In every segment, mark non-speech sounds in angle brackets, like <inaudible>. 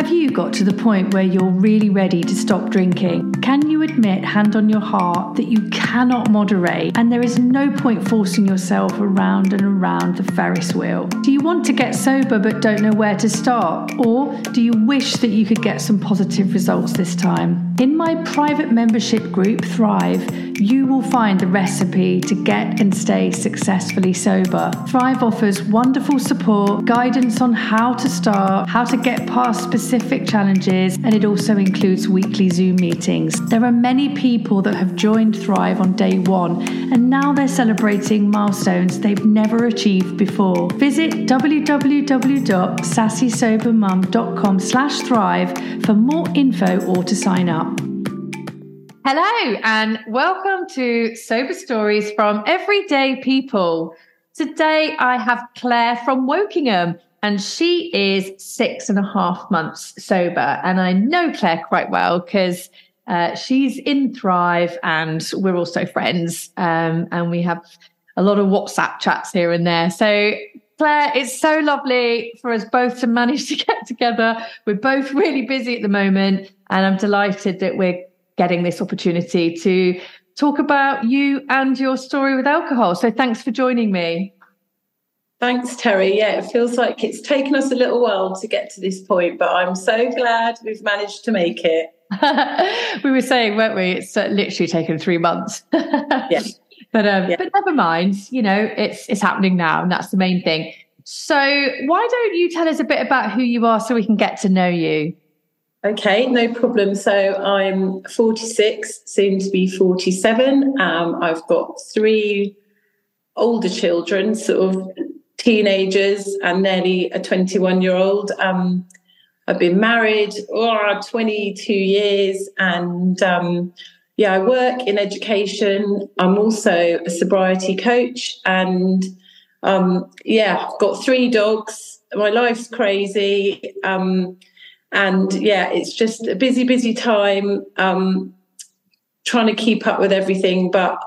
Have you got to the point where you're really ready to stop drinking? Can you admit, hand on your heart, that you cannot moderate and there is no point forcing yourself around and around the Ferris wheel? Do you want to get sober but don't know where to start? Or do you wish that you could get some positive results this time? In my private membership group, Thrive, you will find the recipe to get and stay successfully sober. Thrive offers wonderful support, guidance on how to start, how to get past specific challenges, and it also includes weekly Zoom meetings. There are many people that have joined Thrive on day one, and now they're celebrating milestones they've never achieved before. Visit www.sassysobermum.com slash thrive for more info or to sign up. Hello, and welcome to Sober Stories from Everyday People. Today I have Claire from Wokingham, and she is six and a half months sober. And I know Claire quite well because uh, she's in Thrive and we're also friends. Um, and we have a lot of WhatsApp chats here and there. So, Claire, it's so lovely for us both to manage to get together. We're both really busy at the moment, and I'm delighted that we're getting this opportunity to talk about you and your story with alcohol. So thanks for joining me. Thanks, Terry. Yeah, it feels like it's taken us a little while to get to this point, but I'm so glad we've managed to make it. <laughs> we were saying, weren't we? It's uh, literally taken three months. <laughs> yeah. But um, yeah. but never mind. You know, it's it's happening now, and that's the main thing. So why don't you tell us a bit about who you are so we can get to know you? Okay, no problem. So I'm 46, soon to be 47. Um, I've got three older children, sort of teenagers, and nearly a 21 year old. Um, I've been married oh, 22 years, and um, yeah, I work in education. I'm also a sobriety coach, and um, yeah, I've got three dogs. My life's crazy. Um, and yeah, it's just a busy, busy time. Um, trying to keep up with everything, but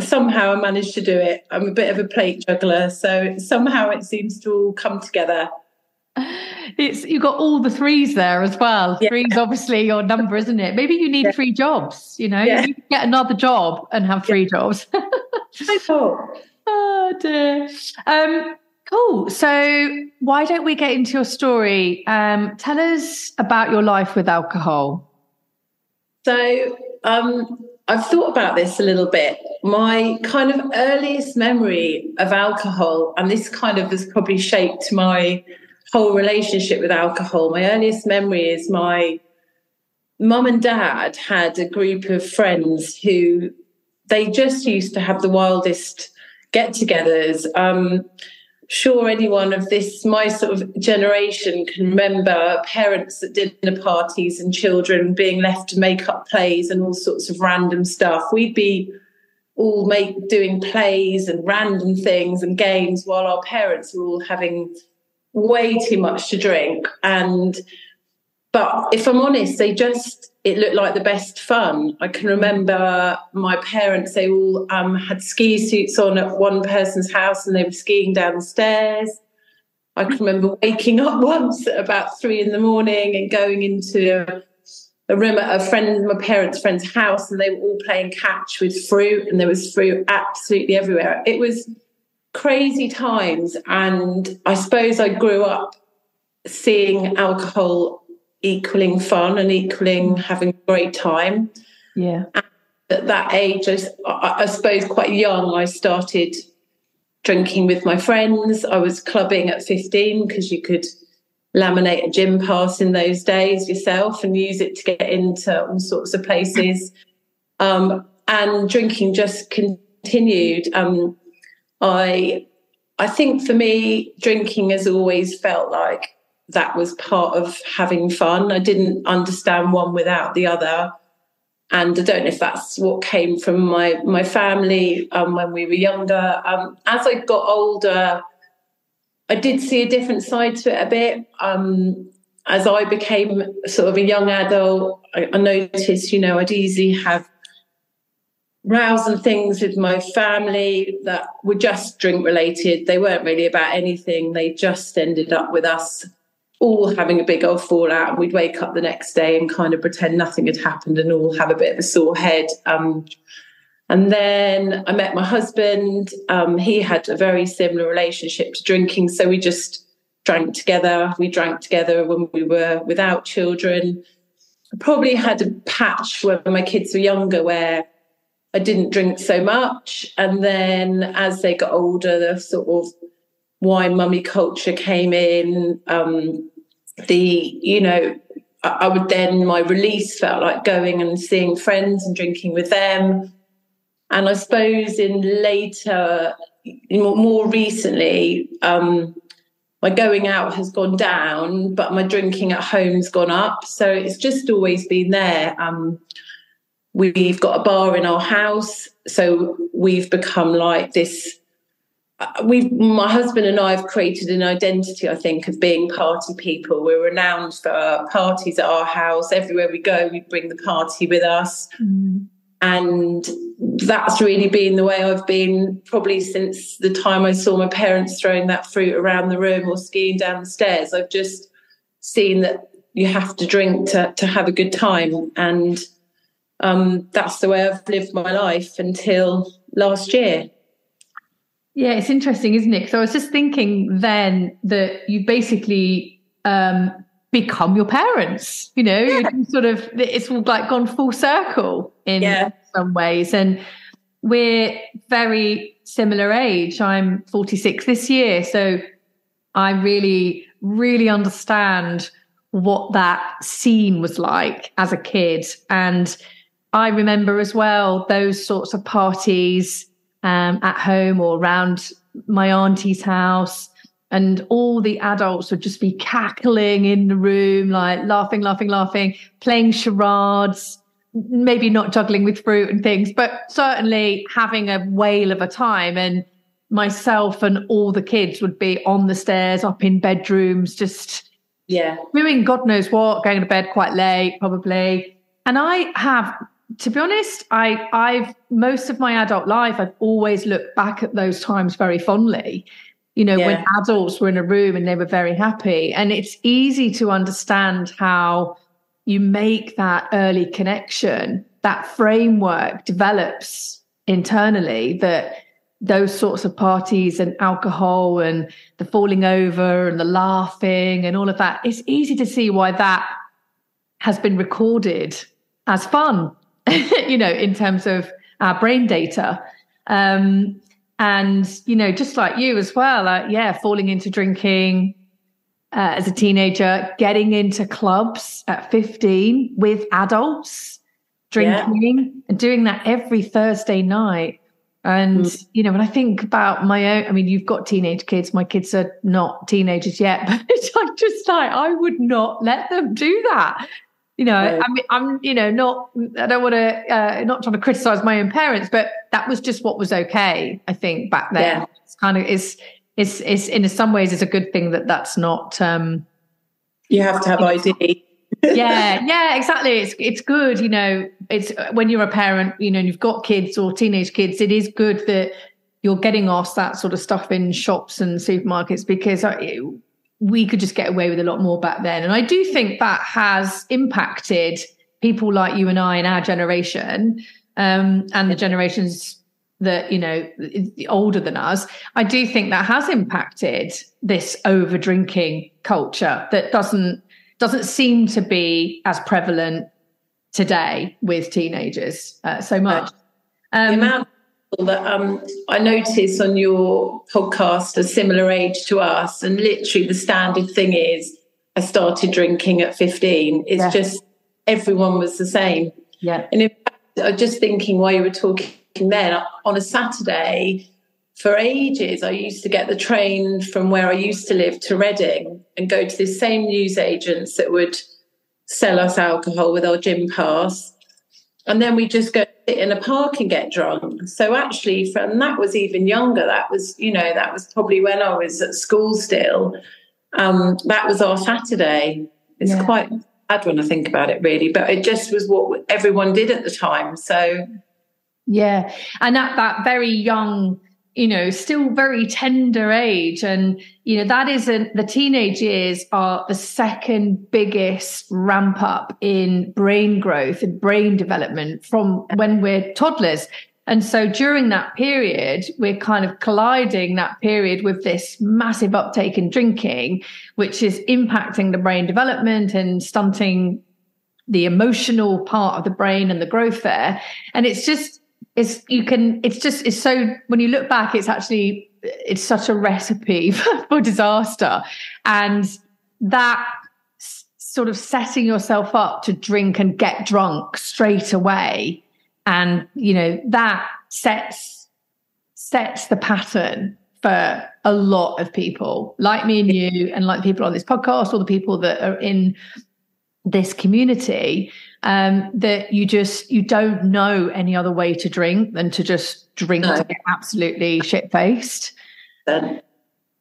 somehow I managed to do it. I'm a bit of a plate juggler, so somehow it seems to all come together. It's you've got all the threes there as well. Yeah. Three's obviously your number, isn't it? Maybe you need yeah. three jobs. You know, yeah. you get another job and have three jobs. <laughs> I thought. Oh dear. Um, Cool. So, why don't we get into your story? Um, tell us about your life with alcohol. So, um, I've thought about this a little bit. My kind of earliest memory of alcohol, and this kind of has probably shaped my whole relationship with alcohol. My earliest memory is my mum and dad had a group of friends who they just used to have the wildest get togethers. Um, sure anyone of this my sort of generation can remember parents at dinner parties and children being left to make up plays and all sorts of random stuff. We'd be all make doing plays and random things and games while our parents were all having way too much to drink. And but if i'm honest they just it looked like the best fun. I can remember my parents, they all um, had ski suits on at one person's house and they were skiing downstairs. I can remember waking up <laughs> once at about three in the morning and going into a room at a friend, my parents' friend's house, and they were all playing catch with fruit, and there was fruit absolutely everywhere. It was crazy times, and I suppose I grew up seeing alcohol equaling fun and equaling having a great time. Yeah. And at that age, I, I suppose quite young, I started drinking with my friends. I was clubbing at 15 because you could laminate a gym pass in those days yourself and use it to get into all sorts of places. <coughs> Um, and drinking just continued. Um, I I think for me, drinking has always felt like that was part of having fun. I didn't understand one without the other. And I don't know if that's what came from my my family um, when we were younger. Um, as I got older, I did see a different side to it a bit. Um, as I became sort of a young adult, I, I noticed, you know, I'd easily have rows and things with my family that were just drink related. They weren't really about anything. They just ended up with us all having a big old fallout. We'd wake up the next day and kind of pretend nothing had happened and all have a bit of a sore head. Um, and then I met my husband. Um, he had a very similar relationship to drinking. So we just drank together. We drank together when we were without children. I probably had a patch when my kids were younger where I didn't drink so much. And then as they got older, the sort of wine mummy culture came in. Um, the, you know, I, would then, my release felt like going and seeing friends and drinking with them. And I suppose in later, more recently, um, my going out has gone down, but my drinking at home's gone up. So it's just always been there. Um, We've got a bar in our house, so we've become like this. Uh, we've my husband and I have created an identity, I think, of being party people. We're renowned for parties at our house. Everywhere we go, we bring the party with us. Mm. And that's really been the way I've been probably since the time I saw my parents throwing that fruit around the room or skiing down the stairs. I've just seen that you have to drink to, to have a good time. And um, that's the way I've lived my life until last year. Yeah, it's interesting, isn't it? So I was just thinking then that you basically um, become your parents. You know, yeah. sort of it's all like gone full circle in yeah. some ways, and we're very similar age. I'm 46 this year, so I really, really understand what that scene was like as a kid, and I remember as well those sorts of parties um, at home or around my auntie's house. And all the adults would just be cackling in the room, like laughing, laughing, laughing, playing charades, maybe not juggling with fruit and things, but certainly having a whale of a time. And myself and all the kids would be on the stairs, up in bedrooms, just yeah, doing God knows what, going to bed quite late, probably. And I have to be honest, I I've most of my adult life I've always looked back at those times very fondly. You know, yeah. when adults were in a room and they were very happy. And it's easy to understand how you make that early connection, that framework develops internally that those sorts of parties and alcohol and the falling over and the laughing and all of that, it's easy to see why that has been recorded as fun <laughs> you know, in terms of our brain data. Um, and, you know, just like you as well, uh, yeah, falling into drinking uh, as a teenager, getting into clubs at 15 with adults, drinking yeah. and doing that every Thursday night. And, mm. you know, when I think about my own, I mean, you've got teenage kids. My kids are not teenagers yet, <laughs> but I'm just like, I would not let them do that you know right. i mean i'm you know not i don't want to uh, not trying to criticize my own parents but that was just what was okay i think back then yeah. it's kind of is it's it's in some ways it's a good thing that that's not um you have to have id <laughs> yeah <laughs> yeah exactly it's it's good you know it's when you're a parent you know and you've got kids or teenage kids it is good that you're getting off that sort of stuff in shops and supermarkets because we could just get away with a lot more back then. And I do think that has impacted people like you and I in our generation um, and the generations that, you know, older than us. I do think that has impacted this over drinking culture that doesn't doesn't seem to be as prevalent today with teenagers uh, so much. Um, the amount that um, I notice on your podcast a similar age to us, and literally the standard thing is I started drinking at 15. It's yeah. just everyone was the same. Yeah. And in fact, I'm just thinking while you were talking then, on a Saturday, for ages, I used to get the train from where I used to live to Reading and go to the same newsagents that would sell us alcohol with our gym pass. And then we just go sit in a park and get drunk. So actually, from that was even younger. That was, you know, that was probably when I was at school still. Um, that was our Saturday. It's yeah. quite sad when I think about it, really, but it just was what everyone did at the time. So, yeah, and at that very young you know still very tender age. And you know that isn't the teenage years are the second biggest ramp up in brain growth and brain development from when we're toddlers. And so during that period we're kind of colliding that period with this massive uptake in drinking which is impacting the brain development and stunting the emotional part of the brain and the growth there. And it's just it's you can it's just it's so when you look back it's actually it's such a recipe <laughs> for disaster. And that sort of setting yourself up to drink and get drunk straight away and you know that sets sets the pattern for a lot of people like me and you and like people on this podcast or the people that are in this community um, that you just you don't know any other way to drink than to just drink no. to get absolutely shit faced.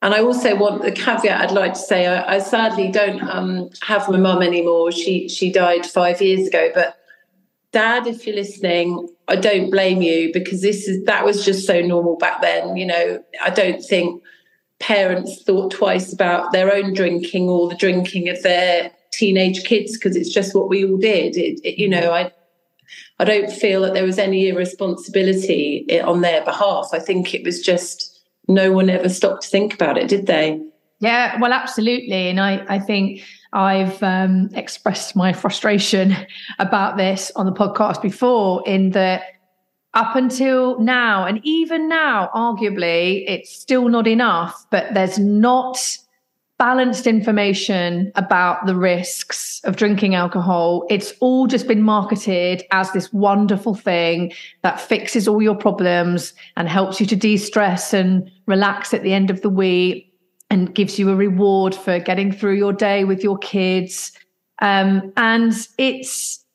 And I also want the caveat I'd like to say I, I sadly don't um, have my mum anymore. She she died five years ago. But Dad, if you're listening, I don't blame you because this is that was just so normal back then. You know, I don't think parents thought twice about their own drinking or the drinking of their teenage kids because it's just what we all did. It, it, you know, I I don't feel that there was any irresponsibility on their behalf. I think it was just no one ever stopped to think about it, did they? Yeah, well, absolutely. And I, I think I've um, expressed my frustration <laughs> about this on the podcast before, in that up until now, and even now, arguably, it's still not enough, but there's not balanced information about the risks of drinking alcohol. It's all just been marketed as this wonderful thing that fixes all your problems and helps you to de stress and relax at the end of the week and gives you a reward for getting through your day with your kids. Um, and it's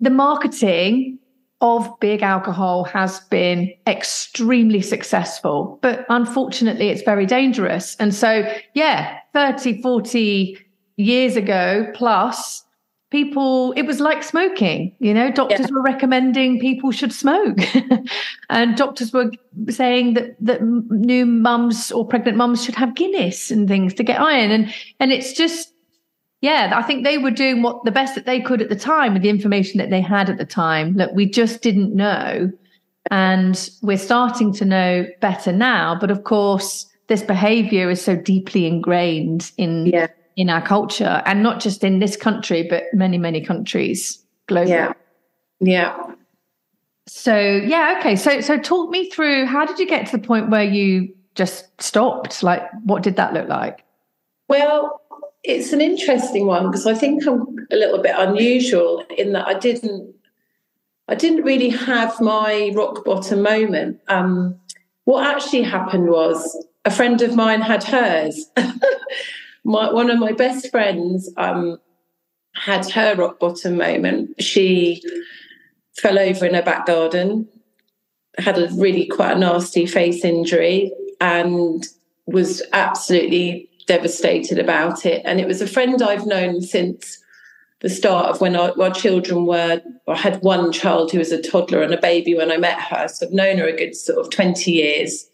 the marketing of big alcohol has been extremely successful, but unfortunately, it's very dangerous. And so, yeah, 30, 40 years ago plus, people, it was like smoking. You know, doctors yeah. were recommending people should smoke. <laughs> and doctors were saying that, that new mums or pregnant mums should have Guinness and things to get iron. And, and it's just, yeah, I think they were doing what the best that they could at the time with the information that they had at the time that we just didn't know. And we're starting to know better now. But of course, this behavior is so deeply ingrained in yeah. in our culture and not just in this country, but many, many countries globally. Yeah. Yeah. So yeah, okay. So so talk me through how did you get to the point where you just stopped? Like what did that look like? Well, it's an interesting one because I think I'm a little bit unusual in that I didn't I didn't really have my rock bottom moment. Um, what actually happened was a friend of mine had hers. <laughs> my, one of my best friends um, had her rock bottom moment. She fell over in her back garden, had a really quite a nasty face injury, and was absolutely devastated about it. And it was a friend I've known since the start of when our, our, children were, I had one child who was a toddler and a baby when I met her. So I've known her a good sort of 20 years.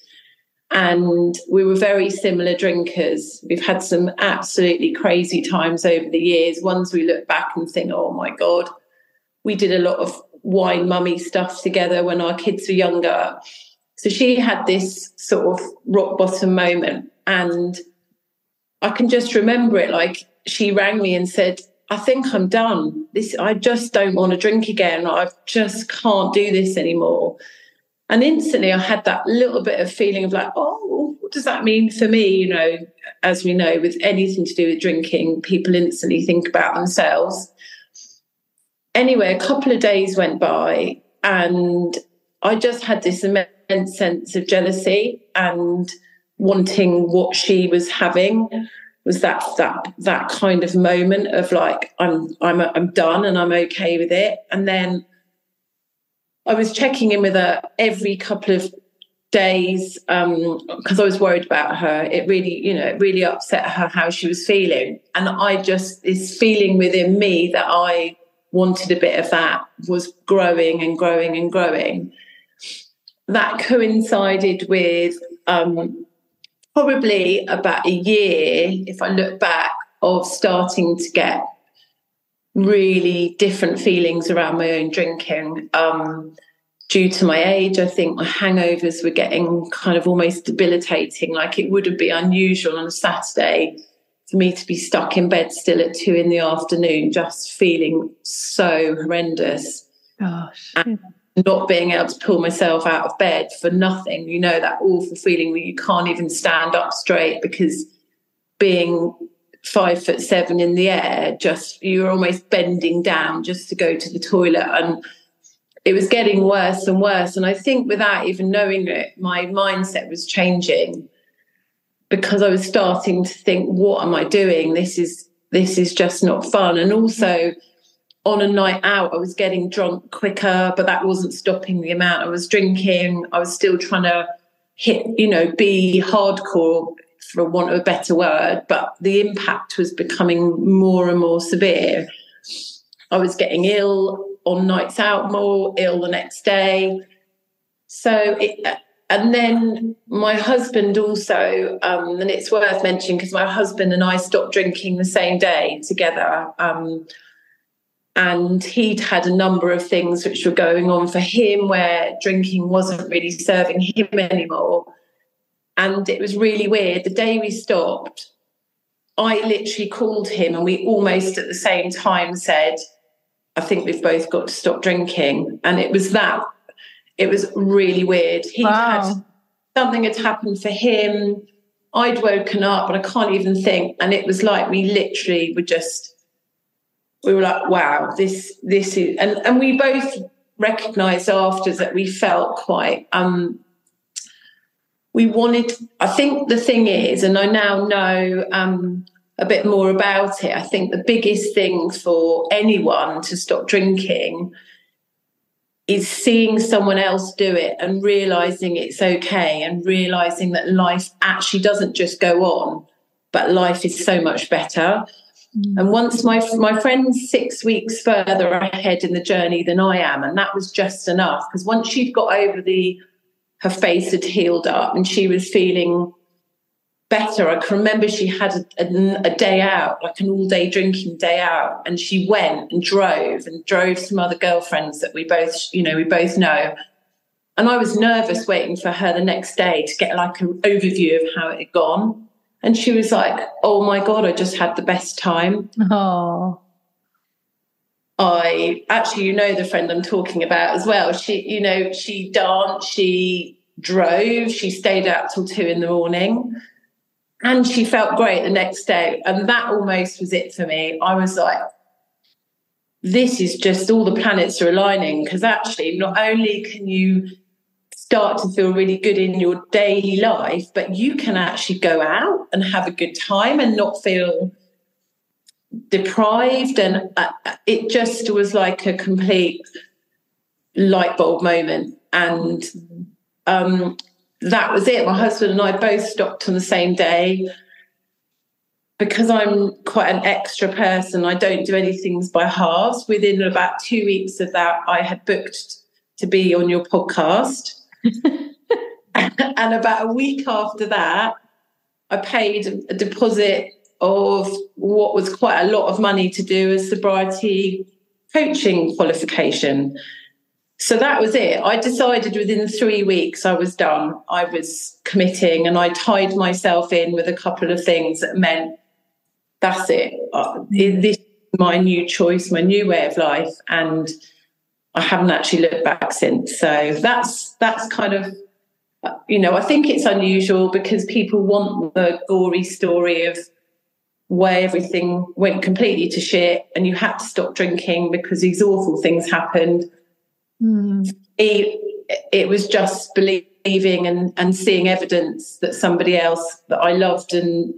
And we were very similar drinkers. We've had some absolutely crazy times over the years. Ones we look back and think, oh my God, we did a lot of wine mummy stuff together when our kids were younger. So she had this sort of rock bottom moment. And I can just remember it like she rang me and said, I think I'm done. This I just don't want to drink again. I just can't do this anymore. And instantly I had that little bit of feeling of like, oh, what does that mean for me? You know, as we know, with anything to do with drinking, people instantly think about themselves. Anyway, a couple of days went by and I just had this immense sense of jealousy and wanting what she was having was that that that kind of moment of like I'm I'm I'm done and I'm okay with it and then I was checking in with her every couple of days because um, I was worried about her. It really, you know, it really upset her how she was feeling. And I just, this feeling within me that I wanted a bit of that was growing and growing and growing. That coincided with um, probably about a year, if I look back, of starting to get really different feelings around my own drinking. Um, due to my age, I think my hangovers were getting kind of almost debilitating. Like it wouldn't be unusual on a Saturday for me to be stuck in bed still at two in the afternoon, just feeling so horrendous. Gosh. And not being able to pull myself out of bed for nothing. You know, that awful feeling where you can't even stand up straight because being five foot seven in the air, just you're almost bending down just to go to the toilet. And it was getting worse and worse. And I think without even knowing it, my mindset was changing because I was starting to think, what am I doing? This is this is just not fun. And also on a night out, I was getting drunk quicker, but that wasn't stopping the amount I was drinking. I was still trying to hit, you know, be hardcore for want of a better word, but the impact was becoming more and more severe. I was getting ill on nights out more, ill the next day. So it, and then my husband also, um, and it's worth mentioning because my husband and I stopped drinking the same day together. Um, and he'd had a number of things which were going on for him where drinking wasn't really serving him anymore. And it was really weird. The day we stopped, I literally called him and we almost at the same time said, I think we've both got to stop drinking. And it was that, it was really weird. He wow. had something had happened for him. I'd woken up, but I can't even think. And it was like we literally were just we were like, wow, this this is and, and we both recognized after that we felt quite um we wanted I think the thing is, and I now know um a bit more about it, I think the biggest thing for anyone to stop drinking is seeing someone else do it and realizing it's okay and realizing that life actually doesn't just go on, but life is so much better. And once my my friend's six weeks further ahead in the journey than I am, and that was just enough because once you've got over the her face had healed up and she was feeling better. I can remember she had a, a, a day out, like an all day drinking day out, and she went and drove and drove some other girlfriends that we both, you know, we both know. And I was nervous waiting for her the next day to get like an overview of how it had gone. And she was like, Oh my God, I just had the best time. Oh. I actually, you know, the friend I'm talking about as well. She, you know, she danced, she drove, she stayed out till two in the morning, and she felt great the next day. And that almost was it for me. I was like, this is just all the planets are aligning because actually, not only can you start to feel really good in your daily life, but you can actually go out and have a good time and not feel deprived. And uh, it just was like a complete light bulb moment. And um, that was it. My husband and I both stopped on the same day. Because I'm quite an extra person, I don't do anything by halves. Within about two weeks of that, I had booked to be on your podcast <laughs> <laughs> and about a week after that, I paid a deposit of what was quite a lot of money to do a sobriety coaching qualification. So that was it. I decided within three weeks I was done. I was committing and I tied myself in with a couple of things that meant that's it. Uh, this is my new choice, my new way of life. And I haven't actually looked back since. So that's that's kind of you know I think it's unusual because people want the gory story of where everything went completely to shit and you had to stop drinking because these awful things happened. Mm. It, it was just believing and, and seeing evidence that somebody else that I loved and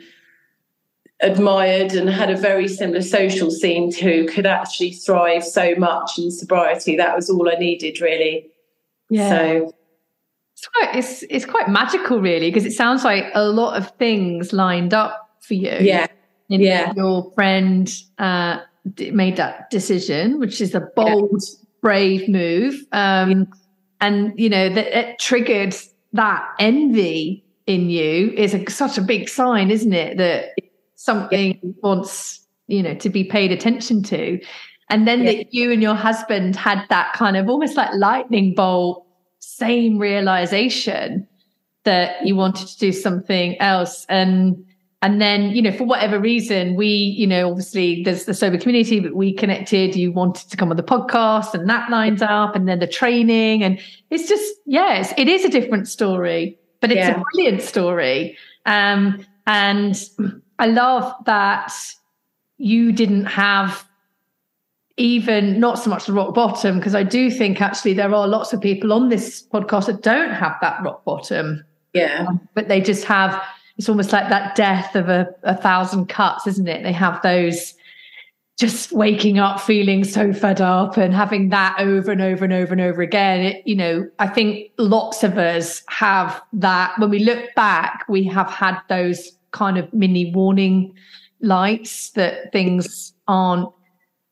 admired and had a very similar social scene to could actually thrive so much in sobriety. That was all I needed, really. Yeah. So it's quite it's it's quite magical, really, because it sounds like a lot of things lined up for you. Yeah. Yeah. Your friend uh, made that decision, which is a bold, yeah. brave move. Um. And you know that it triggered that envy in you is a, such a big sign, isn't it? That something yeah. wants you know to be paid attention to and then yeah. that you and your husband had that kind of almost like lightning bolt same realization that you wanted to do something else and and then you know for whatever reason we you know obviously there's the sober community but we connected you wanted to come on the podcast and that lines up and then the training and it's just yes it is a different story but it's yeah. a brilliant story um and I love that you didn't have even not so much the rock bottom, because I do think actually there are lots of people on this podcast that don't have that rock bottom. Yeah. Um, but they just have, it's almost like that death of a, a thousand cuts, isn't it? They have those just waking up feeling so fed up and having that over and over and over and over again. It, you know, I think lots of us have that. When we look back, we have had those kind of mini warning lights that things aren't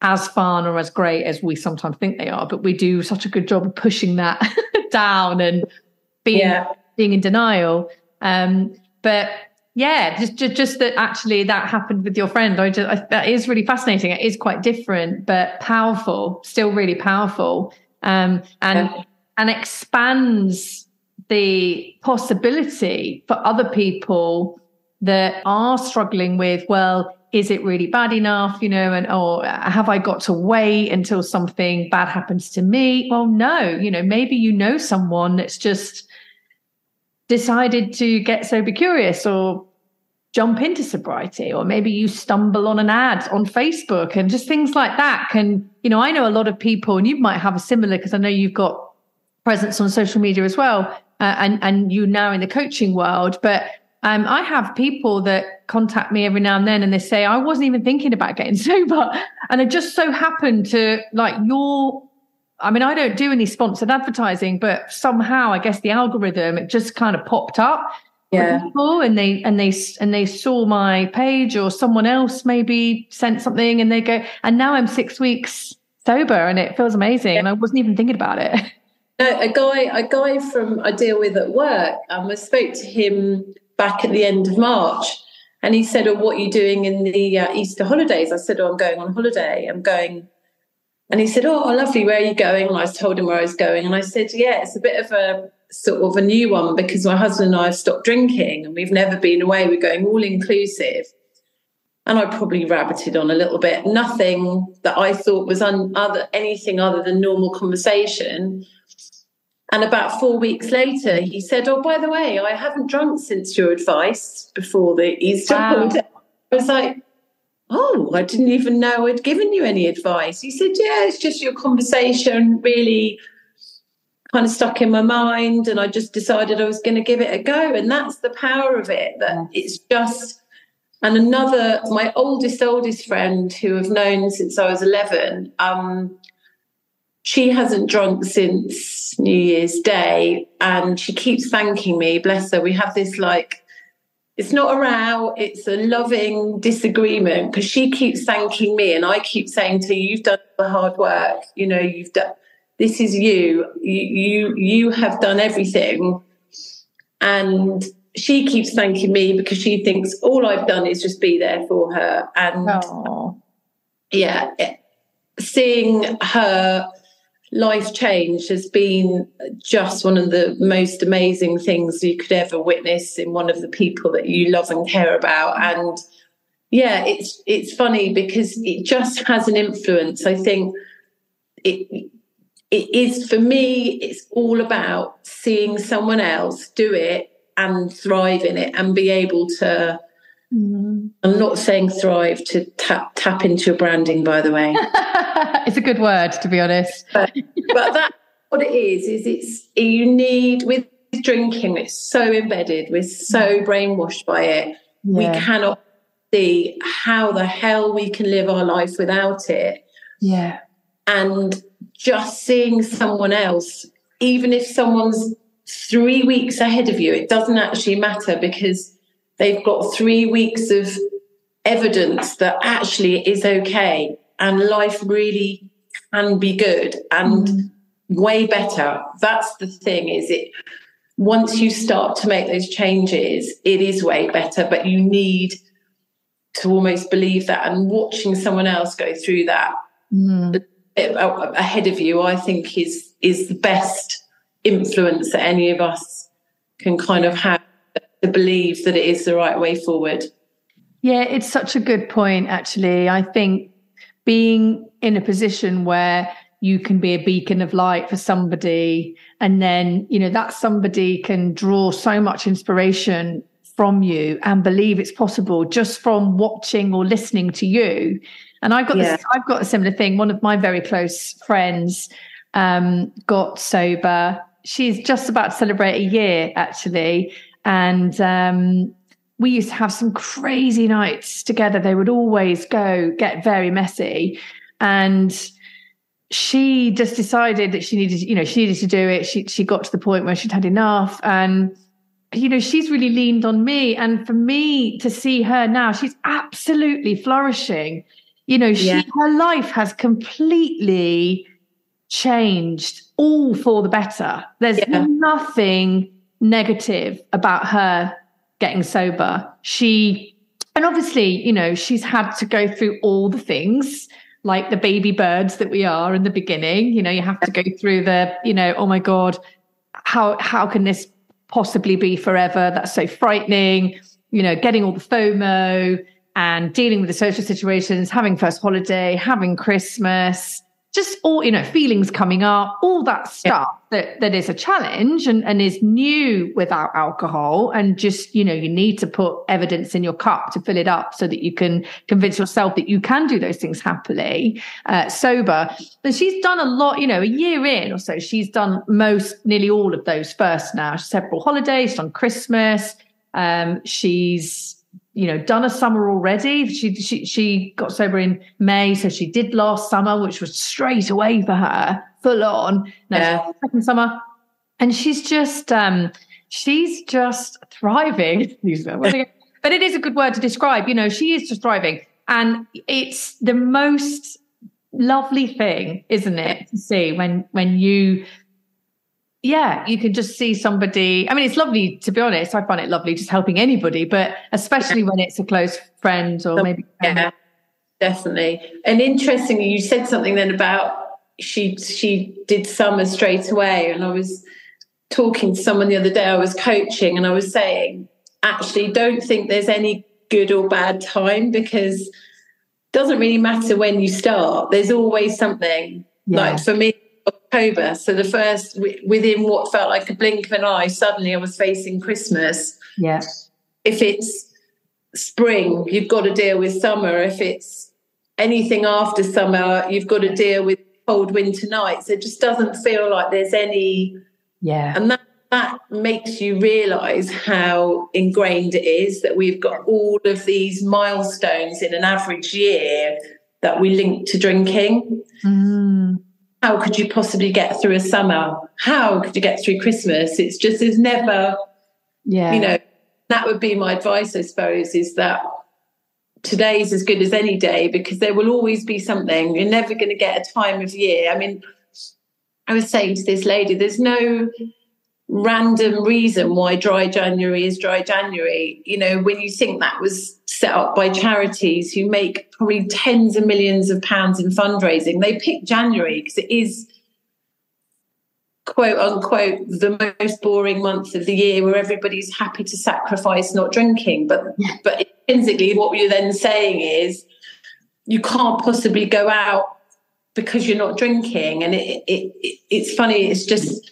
as fun or as great as we sometimes think they are but we do such a good job of pushing that <laughs> down and being yeah. being in denial um, but yeah just, just, just that actually that happened with your friend i just I, that is really fascinating it is quite different but powerful still really powerful um, and yeah. and expands the possibility for other people that are struggling with, well, is it really bad enough? You know, and or have I got to wait until something bad happens to me? Well, no, you know, maybe you know someone that's just decided to get sober curious or jump into sobriety, or maybe you stumble on an ad on Facebook and just things like that can, you know, I know a lot of people, and you might have a similar because I know you've got presence on social media as well. Uh, and and you now in the coaching world, but um, I have people that contact me every now and then and they say, I wasn't even thinking about getting <laughs> sober. And it just so happened to like your, I mean, I don't do any sponsored advertising, but somehow I guess the algorithm, it just kind of popped up. Yeah. People and they, and they, and they saw my page or someone else maybe sent something and they go, and now I'm six weeks sober and it feels amazing. Yeah. And I wasn't even thinking about it. <laughs> a guy, a guy from I deal with at work, um, I spoke to him back at the end of March. And he said, Oh, what are you doing in the uh, Easter holidays? I said, Oh, I'm going on holiday. I'm going. And he said, Oh, lovely. Where are you going? And I told him where I was going. And I said, Yeah, it's a bit of a sort of a new one because my husband and I have stopped drinking and we've never been away. We're going all inclusive. And I probably rabbited on a little bit. Nothing that I thought was un- other, anything other than normal conversation. And about four weeks later, he said, Oh, by the way, I haven't drunk since your advice before the Easter wow. holiday. I was like, Oh, I didn't even know I'd given you any advice. He said, Yeah, it's just your conversation really kind of stuck in my mind. And I just decided I was going to give it a go. And that's the power of it, that it's just. And another, my oldest, oldest friend who I've known since I was 11, um, she hasn't drunk since New Year's Day and she keeps thanking me. Bless her. We have this like, it's not a row, it's a loving disagreement because she keeps thanking me and I keep saying to her, You've done the hard work. You know, you've done this is you. You you, you have done everything. And she keeps thanking me because she thinks all I've done is just be there for her. And Aww. yeah, seeing her life change has been just one of the most amazing things you could ever witness in one of the people that you love and care about. And yeah it's it's funny because it just has an influence. I think it it is for me it's all about seeing someone else do it and thrive in it and be able to Mm. I'm not saying thrive to tap tap into your branding, by the way. <laughs> it's a good word, to be honest. but, but that's what it is. Is it's you need with drinking, it's so embedded, we're so brainwashed by it. Yeah. We cannot see how the hell we can live our life without it. Yeah. And just seeing someone else, even if someone's three weeks ahead of you, it doesn't actually matter because they've got three weeks of evidence that actually it is okay and life really can be good and mm. way better. That's the thing, is it once you start to make those changes, it is way better, but you need to almost believe that and watching someone else go through that mm. ahead of you, I think is is the best influence that any of us can kind of have to belief that it is the right way forward. Yeah, it's such a good point, actually. I think being in a position where you can be a beacon of light for somebody, and then, you know, that somebody can draw so much inspiration from you and believe it's possible just from watching or listening to you. And I've got yeah. this, I've got a similar thing. One of my very close friends um, got sober. She's just about to celebrate a year, actually. And um, we used to have some crazy nights together. They would always go get very messy. And she just decided that she needed, you know, she needed to do it. She she got to the point where she'd had enough. And, you know, she's really leaned on me. And for me to see her now, she's absolutely flourishing. You know, she yeah. her life has completely changed all for the better. There's yeah. nothing negative about her getting sober. She, and obviously, you know, she's had to go through all the things like the baby birds that we are in the beginning. You know, you have to go through the, you know, oh my God, how how can this possibly be forever? That's so frightening. You know, getting all the FOMO and dealing with the social situations, having first holiday, having Christmas, just all you know feelings coming up all that stuff yeah. that that is a challenge and and is new without alcohol. And just you know you need to put evidence in your cup to fill it up so that you can convince yourself that you can do those things happily uh, sober. And she's done a lot you know a year in or so she's done most nearly all of those first now. Several holidays on christmas. Um, she's you know done a summer already. She she she got sober in May, so she did last summer, which was straight away for her, full on. No, yeah. second summer, and she's just um she's just thriving. <laughs> <laughs> but it is a good word to describe. You know, she is just thriving, and it's the most lovely thing, isn't it, to see when when you yeah, you can just see somebody. I mean, it's lovely to be honest. I find it lovely just helping anybody, but especially when it's a close friend or maybe. Yeah, definitely. And interestingly, you said something then about she she did summer straight away, and I was talking to someone the other day. I was coaching, and I was saying, actually, don't think there's any good or bad time because it doesn't really matter when you start. There's always something. Yeah. Like for me, October. So the first, within what felt like a blink of an eye, suddenly I was facing Christmas. Yeah. If it's spring, you've got to deal with summer. If it's anything after summer, you've got to deal with cold winter nights. It just doesn't feel like there's any. Yeah. And that, that makes you realize how ingrained it is that we've got all of these milestones in an average year that we link to drinking. Mm how could you possibly get through a summer? How could you get through Christmas? It's just, there's never, yeah. you know, that would be my advice, I suppose, is that today is as good as any day because there will always be something. You're never going to get a time of year. I mean, I was saying to this lady, there's no random reason why dry January is dry January. You know, when you think that was set up by charities who make probably tens of millions of pounds in fundraising, they pick January because it is quote unquote the most boring month of the year where everybody's happy to sacrifice not drinking. But but intrinsically what you're then saying is you can't possibly go out because you're not drinking. And it, it, it it's funny, it's just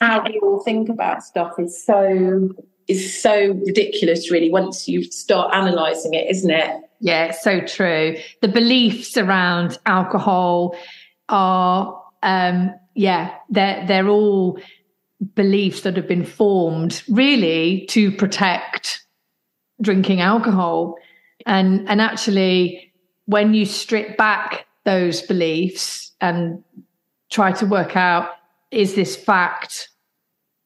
how we all think about stuff is so is so ridiculous really once you start analyzing it isn't it? Yeah it's so true. The beliefs around alcohol are um yeah they're they're all beliefs that have been formed really to protect drinking alcohol. And and actually when you strip back those beliefs and try to work out is this fact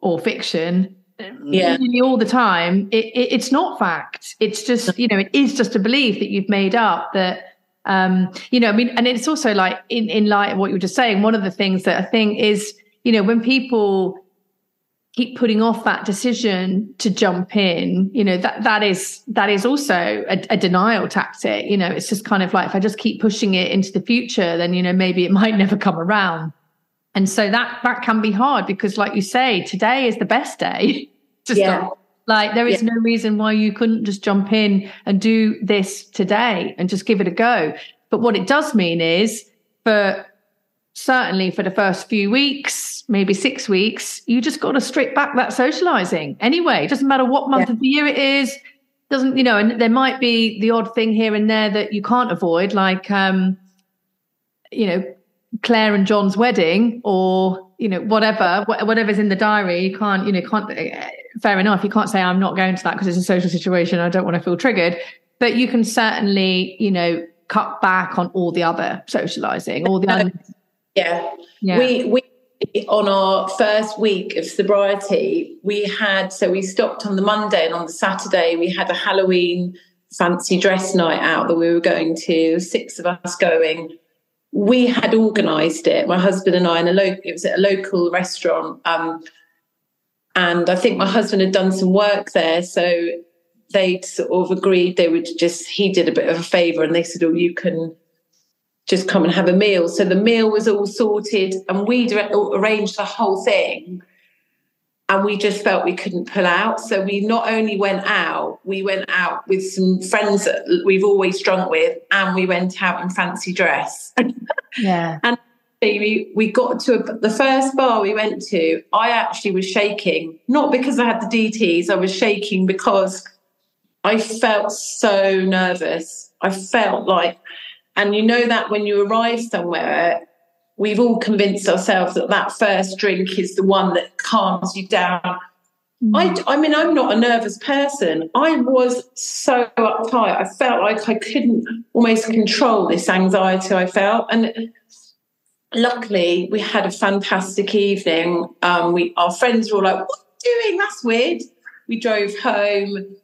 or fiction yeah. All the time it, it, it's not fact. It's just you know it is just a belief that you've made up that um you know i mean and it's also like in in light of what you were just saying one of the things that i think is you know when people keep putting off that decision to jump in you know that that is that is also a, a, denial tactic. You know it's just kind of like if i just keep pushing it into the future then you know maybe it might <laughs> never come around and so that that can be hard because like you say today is the best day <laughs> to yeah. start like there is yeah. no reason why you couldn't just jump in and do this today and just give it a go but what it does mean is for certainly for the first few weeks, maybe six weeks, you just got to strip back that socializing anyway. It doesn't matter what month yeah. of the year it is. Doesn't, you know, and there might be the odd thing here and there that you can't avoid, like, um, you know, Claire and John's wedding or, you know, whatever, whatever's in the diary. You can't, you know, can't, eh, fair enough. You can't say, I'm not going to that because it's a social situation. I don't want to feel triggered. But you can certainly, you know, cut back on all the other socializing, all the other yeah. yeah. We we on our first week of sobriety, we had so we stopped on the Monday and on the Saturday we had a Halloween fancy dress night out that we were going to, six of us going. We had organised it, my husband and I, in a local it was at a local restaurant. Um, and I think my husband had done some work there. So they'd sort of agreed they would just he did a bit of a favour and they said, Oh, you can just come and have a meal. So the meal was all sorted and we'd arranged the whole thing. And we just felt we couldn't pull out. So we not only went out, we went out with some friends that we've always drunk with, and we went out in fancy dress. <laughs> Yeah. and we, we got to a, the first bar we went to. I actually was shaking, not because I had the DTs, I was shaking because I felt so nervous. I felt like and you know that when you arrive somewhere, we've all convinced ourselves that that first drink is the one that calms you down. Mm. I, I mean, I'm not a nervous person. I was so uptight. I felt like I couldn't almost control this anxiety I felt. And luckily, we had a fantastic evening. Um, we, our friends were all like, What are you doing? That's weird. We drove home.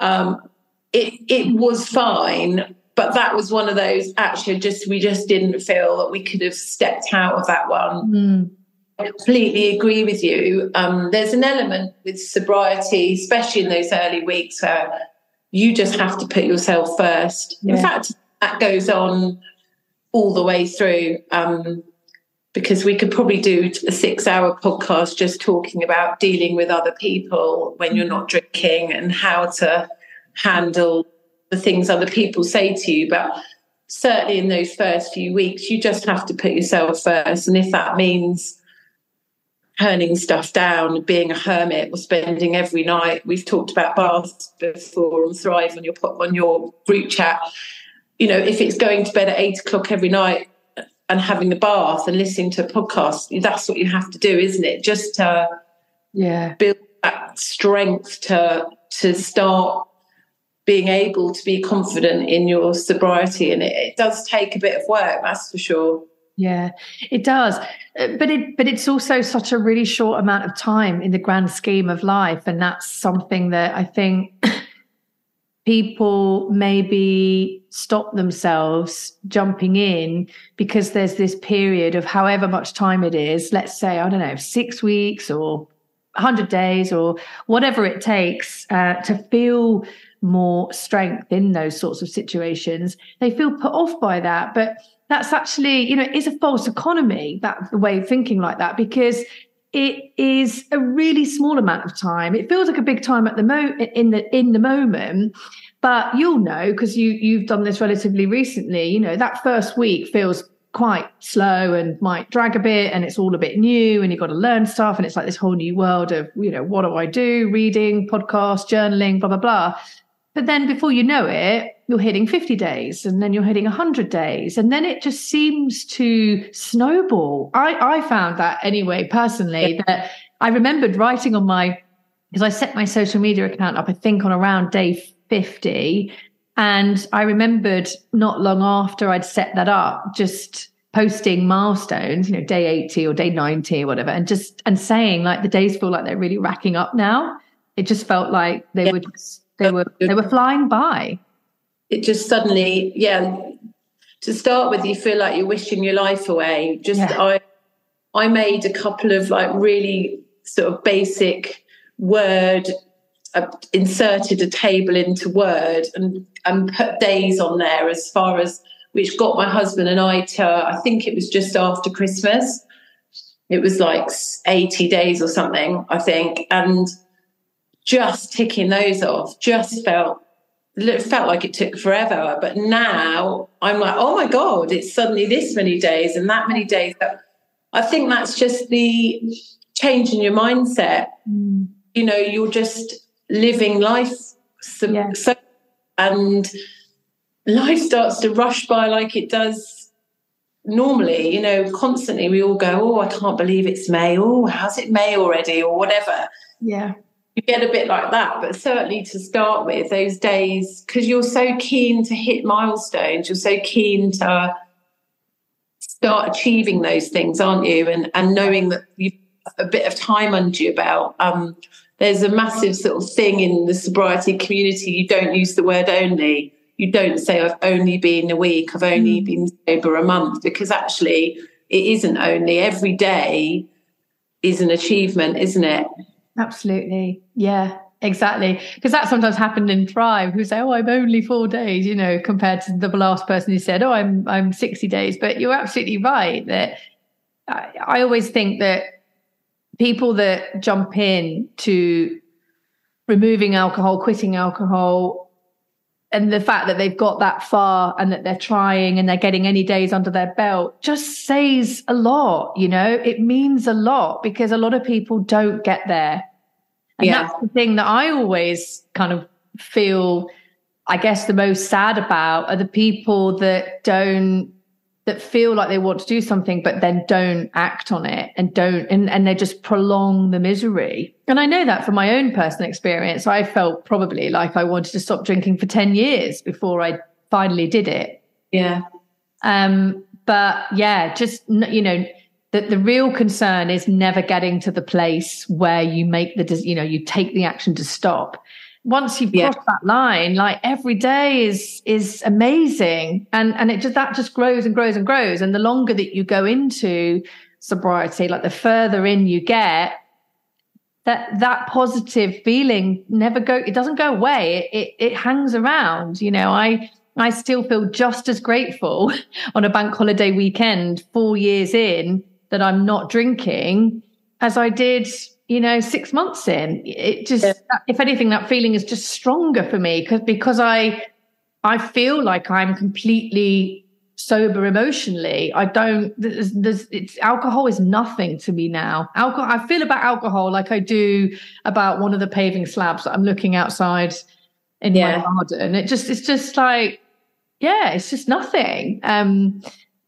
Um, it, it was fine but that was one of those actually just we just didn't feel that we could have stepped out of that one mm. I completely agree with you um, there's an element with sobriety especially in those early weeks where you just have to put yourself first yeah. in fact that goes on all the way through um, because we could probably do a six hour podcast just talking about dealing with other people when you're not drinking and how to handle the things other people say to you. But certainly in those first few weeks, you just have to put yourself first. And if that means turning stuff down, being a hermit, or spending every night, we've talked about baths before on Thrive on your pop on your group chat. You know, if it's going to bed at eight o'clock every night and having a bath and listening to a podcast, that's what you have to do, isn't it? Just to yeah build that strength to to start being able to be confident in your sobriety. And it, it does take a bit of work, that's for sure. Yeah, it does. Uh, but it but it's also such a really short amount of time in the grand scheme of life. And that's something that I think <coughs> people maybe stop themselves jumping in because there's this period of however much time it is, let's say, I don't know, six weeks or 100 days or whatever it takes uh, to feel more strength in those sorts of situations. They feel put off by that. But that's actually, you know, is a false economy, that the way of thinking like that, because it is a really small amount of time. It feels like a big time at the mo in the in the moment, but you'll know because you you've done this relatively recently. You know that first week feels quite slow and might drag a bit and it's all a bit new and you've got to learn stuff and it's like this whole new world of you know what do i do reading podcast journaling blah blah blah but then before you know it, you're hitting 50 days and then you're hitting 100 days. And then it just seems to snowball. I, I found that anyway, personally, that I remembered writing on my, because I set my social media account up, I think on around day 50. And I remembered not long after I'd set that up, just posting milestones, you know, day 80 or day 90 or whatever, and just and saying like the days feel like they're really racking up now. It just felt like they yeah. were just they were they were flying by. It just suddenly, yeah. To start with, you feel like you're wishing your life away. Just yeah. I I made a couple of like really sort of basic word uh, inserted a table into Word and and put days on there as far as which got my husband and I to I think it was just after Christmas. It was like 80 days or something, I think, and just ticking those off just felt felt like it took forever. But now I'm like, oh my god, it's suddenly this many days and that many days. I think that's just the change in your mindset. Mm. You know, you're just living life so, yeah. so, and life starts to rush by like it does normally you know constantly we all go oh i can't believe it's may oh how's it may already or whatever yeah you get a bit like that but certainly to start with those days because you're so keen to hit milestones you're so keen to start achieving those things aren't you and and knowing that you've a bit of time under your belt um, there's a massive sort of thing in the sobriety community. You don't use the word only. You don't say, I've only been a week, I've only mm. been sober a month, because actually it isn't only. Every day is an achievement, isn't it? Absolutely. Yeah, exactly. Because that sometimes happened in Thrive, who say, Oh, I'm only four days, you know, compared to the last person who said, Oh, I'm I'm 60 days. But you're absolutely right that I, I always think that people that jump in to removing alcohol, quitting alcohol, and the fact that they've got that far and that they're trying and they're getting any days under their belt just says a lot, you know, it means a lot because a lot of people don't get there. And yeah. that's the thing that I always kind of feel, I guess, the most sad about are the people that don't that feel like they want to do something but then don't act on it and don't and, and they just prolong the misery. And i know that from my own personal experience. I felt probably like i wanted to stop drinking for 10 years before i finally did it. Yeah. Um but yeah just you know that the real concern is never getting to the place where you make the you know you take the action to stop once you've yeah. crossed that line, like every day is is amazing, and and it just that just grows and grows and grows. And the longer that you go into sobriety, like the further in you get, that that positive feeling never go. It doesn't go away. It it, it hangs around. You know, I I still feel just as grateful <laughs> on a bank holiday weekend, four years in, that I'm not drinking as I did you know, six months in, it just, yeah. if anything, that feeling is just stronger for me because because I, I feel like I'm completely sober emotionally. I don't. There's, there's, it's alcohol is nothing to me now. Alcohol. I feel about alcohol like I do about one of the paving slabs that I'm looking outside in yeah. my garden. It just, it's just like, yeah, it's just nothing. Um.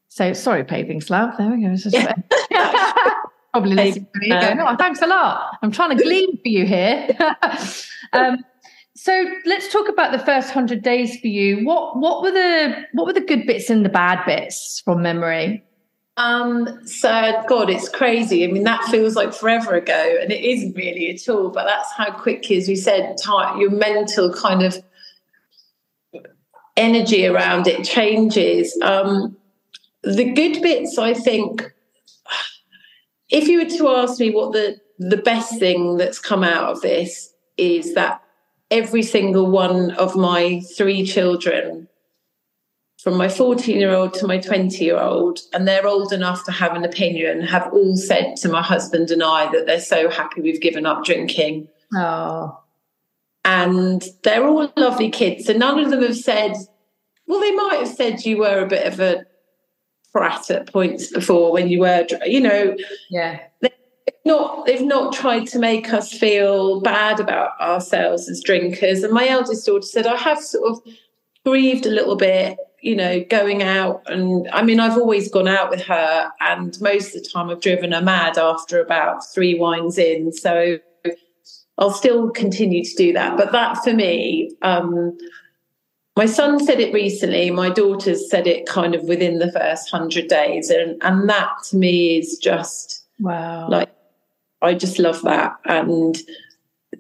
So sorry, paving slab. There we go. <laughs> Probably listening to me going, oh, thanks a lot. I'm trying to glean for you here. <laughs> um, so let's talk about the first hundred days for you. What what were the what were the good bits and the bad bits from memory? Um, so God, it's crazy. I mean, that feels like forever ago, and it isn't really at all. But that's how quickly, as we said, time, your mental kind of energy around it changes. Um, the good bits, I think, if you were to ask me what the the best thing that's come out of this is that every single one of my three children from my 14 year old to my 20 year old and they're old enough to have an opinion have all said to my husband and I that they're so happy we've given up drinking. Oh and they're all lovely kids and none of them have said well they might have said you were a bit of a brat at points before when you were, you know. Yeah. They've not they've not tried to make us feel bad about ourselves as drinkers. And my eldest daughter said, I have sort of grieved a little bit, you know, going out and I mean, I've always gone out with her, and most of the time I've driven her mad after about three wines in. So I'll still continue to do that. But that for me, um, my son said it recently, my daughter's said it kind of within the first hundred days. And and that to me is just wow. Like I just love that. And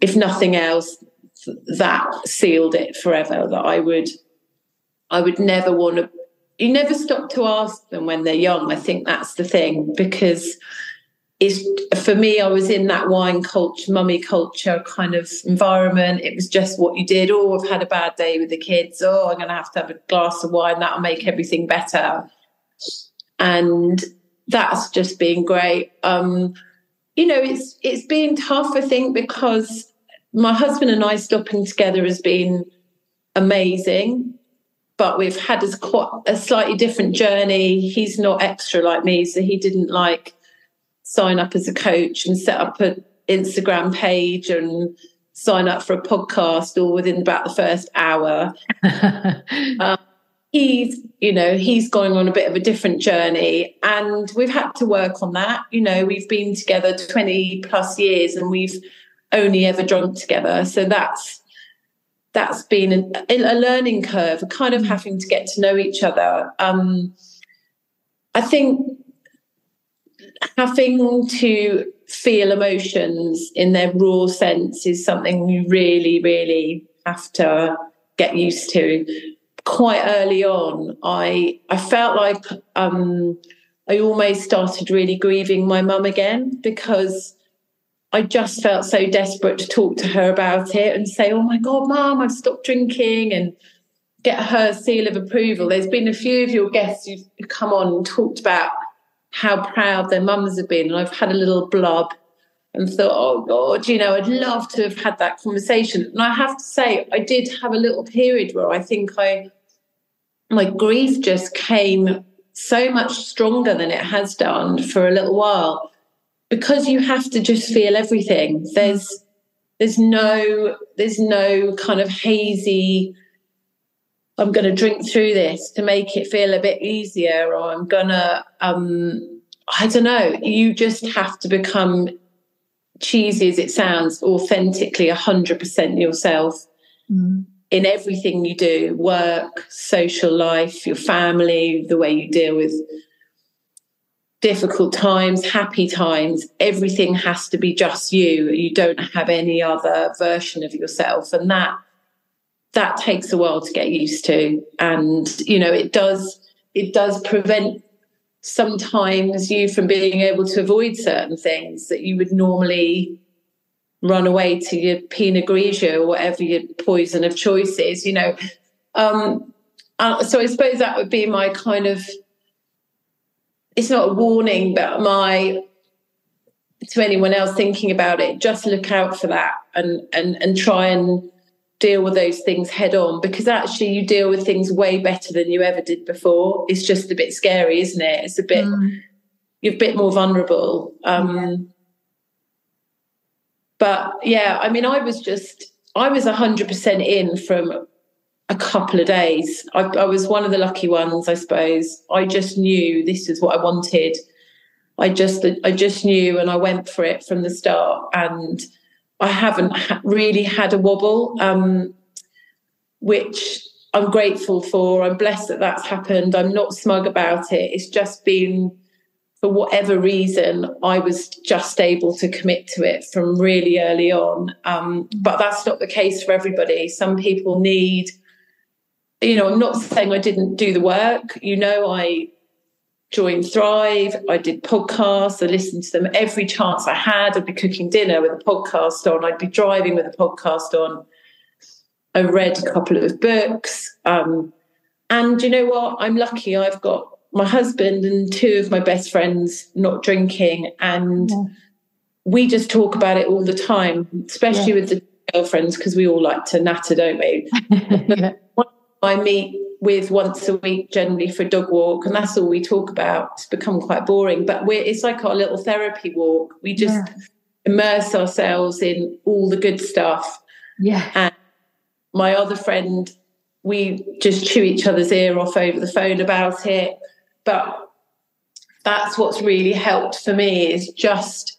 if nothing else, that sealed it forever that I would I would never want to you never stop to ask them when they're young. I think that's the thing because it's for me, I was in that wine culture, mummy culture kind of environment. It was just what you did. Oh, I've had a bad day with the kids. Oh, I'm going to have to have a glass of wine. That'll make everything better. And that's just been great. Um, you know, it's it's been tough, I think, because my husband and I stopping together has been amazing but we've had a, a slightly different journey. He's not extra like me, so he didn't like sign up as a coach and set up an Instagram page and sign up for a podcast all within about the first hour. <laughs> um, he's, you know, he's going on a bit of a different journey, and we've had to work on that. You know, we've been together twenty plus years, and we've only ever drunk together, so that's that's been a, a learning curve, kind of having to get to know each other. Um, I think having to feel emotions in their raw sense is something you really, really have to get used to. Quite early on, I I felt like um, I almost started really grieving my mum again because I just felt so desperate to talk to her about it and say, "Oh my God, Mum, I've stopped drinking," and get her seal of approval. There's been a few of your guests who've come on and talked about how proud their mums have been, and I've had a little blob and thought, "Oh God, you know, I'd love to have had that conversation." And I have to say, I did have a little period where I think I my grief just came so much stronger than it has done for a little while. Because you have to just feel everything. There's there's no there's no kind of hazy i'm going to drink through this to make it feel a bit easier or i'm going to um i don't know you just have to become cheesy as it sounds authentically 100% yourself mm. in everything you do work social life your family the way you deal with difficult times, happy times, everything has to be just you. You don't have any other version of yourself. And that that takes a while to get used to. And, you know, it does it does prevent sometimes you from being able to avoid certain things that you would normally run away to your Pinot Grigio or whatever your poison of choice is, you know. Um, uh, so I suppose that would be my kind of it's not a warning, but my to anyone else thinking about it, just look out for that and and and try and deal with those things head on because actually you deal with things way better than you ever did before. It's just a bit scary, isn't it? It's a bit mm. you're a bit more vulnerable. Um, yeah. But yeah, I mean, I was just I was hundred percent in from a couple of days. I, I, was one of the lucky ones, I suppose. I just knew this is what I wanted. I just, I just knew, and I went for it from the start. And I haven't really had a wobble, um, which I'm grateful for. I'm blessed that that's happened. I'm not smug about it. It's just been, for whatever reason, I was just able to commit to it from really early on. Um, but that's not the case for everybody. Some people need you know, I'm not saying I didn't do the work. You know, I joined Thrive. I did podcasts. I listened to them every chance I had. I'd be cooking dinner with a podcast on. I'd be driving with a podcast on. I read a couple of books. Um, and you know what? I'm lucky. I've got my husband and two of my best friends not drinking. And yeah. we just talk about it all the time, especially yeah. with the girlfriends, because we all like to natter, don't we? <laughs> yeah. I meet with once a week generally for a dog walk, and that's all we talk about. It's become quite boring, but we're it's like our little therapy walk. We just yeah. immerse ourselves in all the good stuff. Yeah. And my other friend we just chew each other's ear off over the phone about it. But that's what's really helped for me is just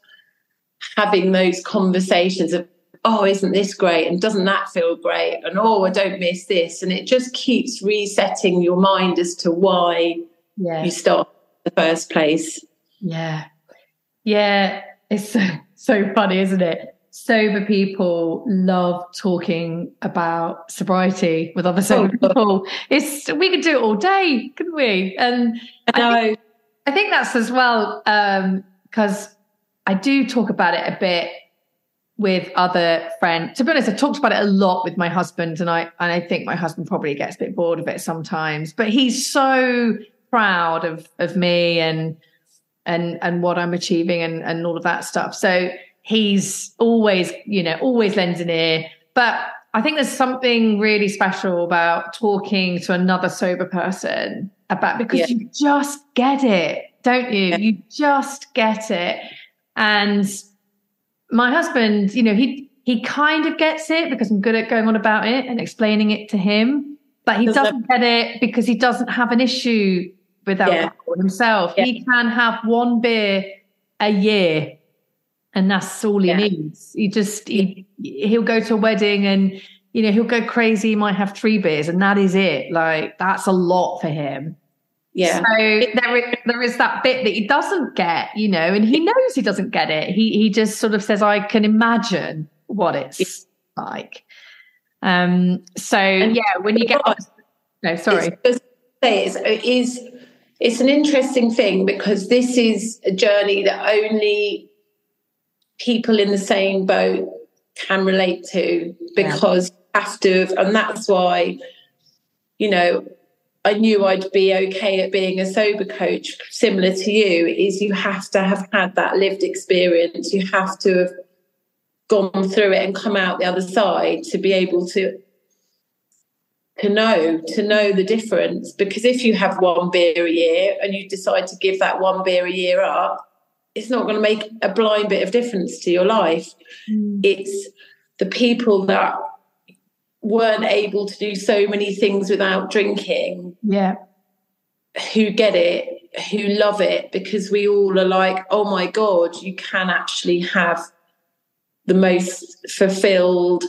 having those conversations of, oh, isn't this great? And doesn't that feel great? And oh, I don't miss this. And it just keeps resetting your mind as to why yeah. you start in the first place. Yeah. Yeah. It's <laughs> so, so funny, isn't it? sober people love talking about sobriety with other sober oh, people. It's we could do it all day, couldn't we? And I. I, think, I think that's as well because um, I do talk about it a bit with other friends. To be honest, I talked about it a lot with my husband, and I and I think my husband probably gets a bit bored of it sometimes. But he's so proud of of me and and and what I'm achieving and and all of that stuff. So he's always, you know, always lends an ear. But I think there's something really special about talking to another sober person about because yeah. you just get it, don't you? Yeah. You just get it. And my husband, you know, he he kind of gets it because I'm good at going on about it and explaining it to him, but he doesn't get it because he doesn't have an issue with alcohol yeah. himself. He can have one beer a year and that's all he yeah. needs. He just he he'll go to a wedding and you know he'll go crazy. He might have three beers and that is it. Like that's a lot for him. Yeah. So there is, there is that bit that he doesn't get, you know, and he knows he doesn't get it. He he just sort of says, "I can imagine what it's like." Um. So and yeah, when you get no, sorry. It's, it's, it is it's an interesting thing because this is a journey that only people in the same boat can relate to because yeah. have to and that's why you know I knew I'd be okay at being a sober coach similar to you is you have to have had that lived experience you have to have gone through it and come out the other side to be able to to know to know the difference because if you have one beer a year and you decide to give that one beer a year up it's not going to make a blind bit of difference to your life. Mm. It's the people that weren't able to do so many things without drinking. Yeah. Who get it, who love it, because we all are like, oh my God, you can actually have the most fulfilled,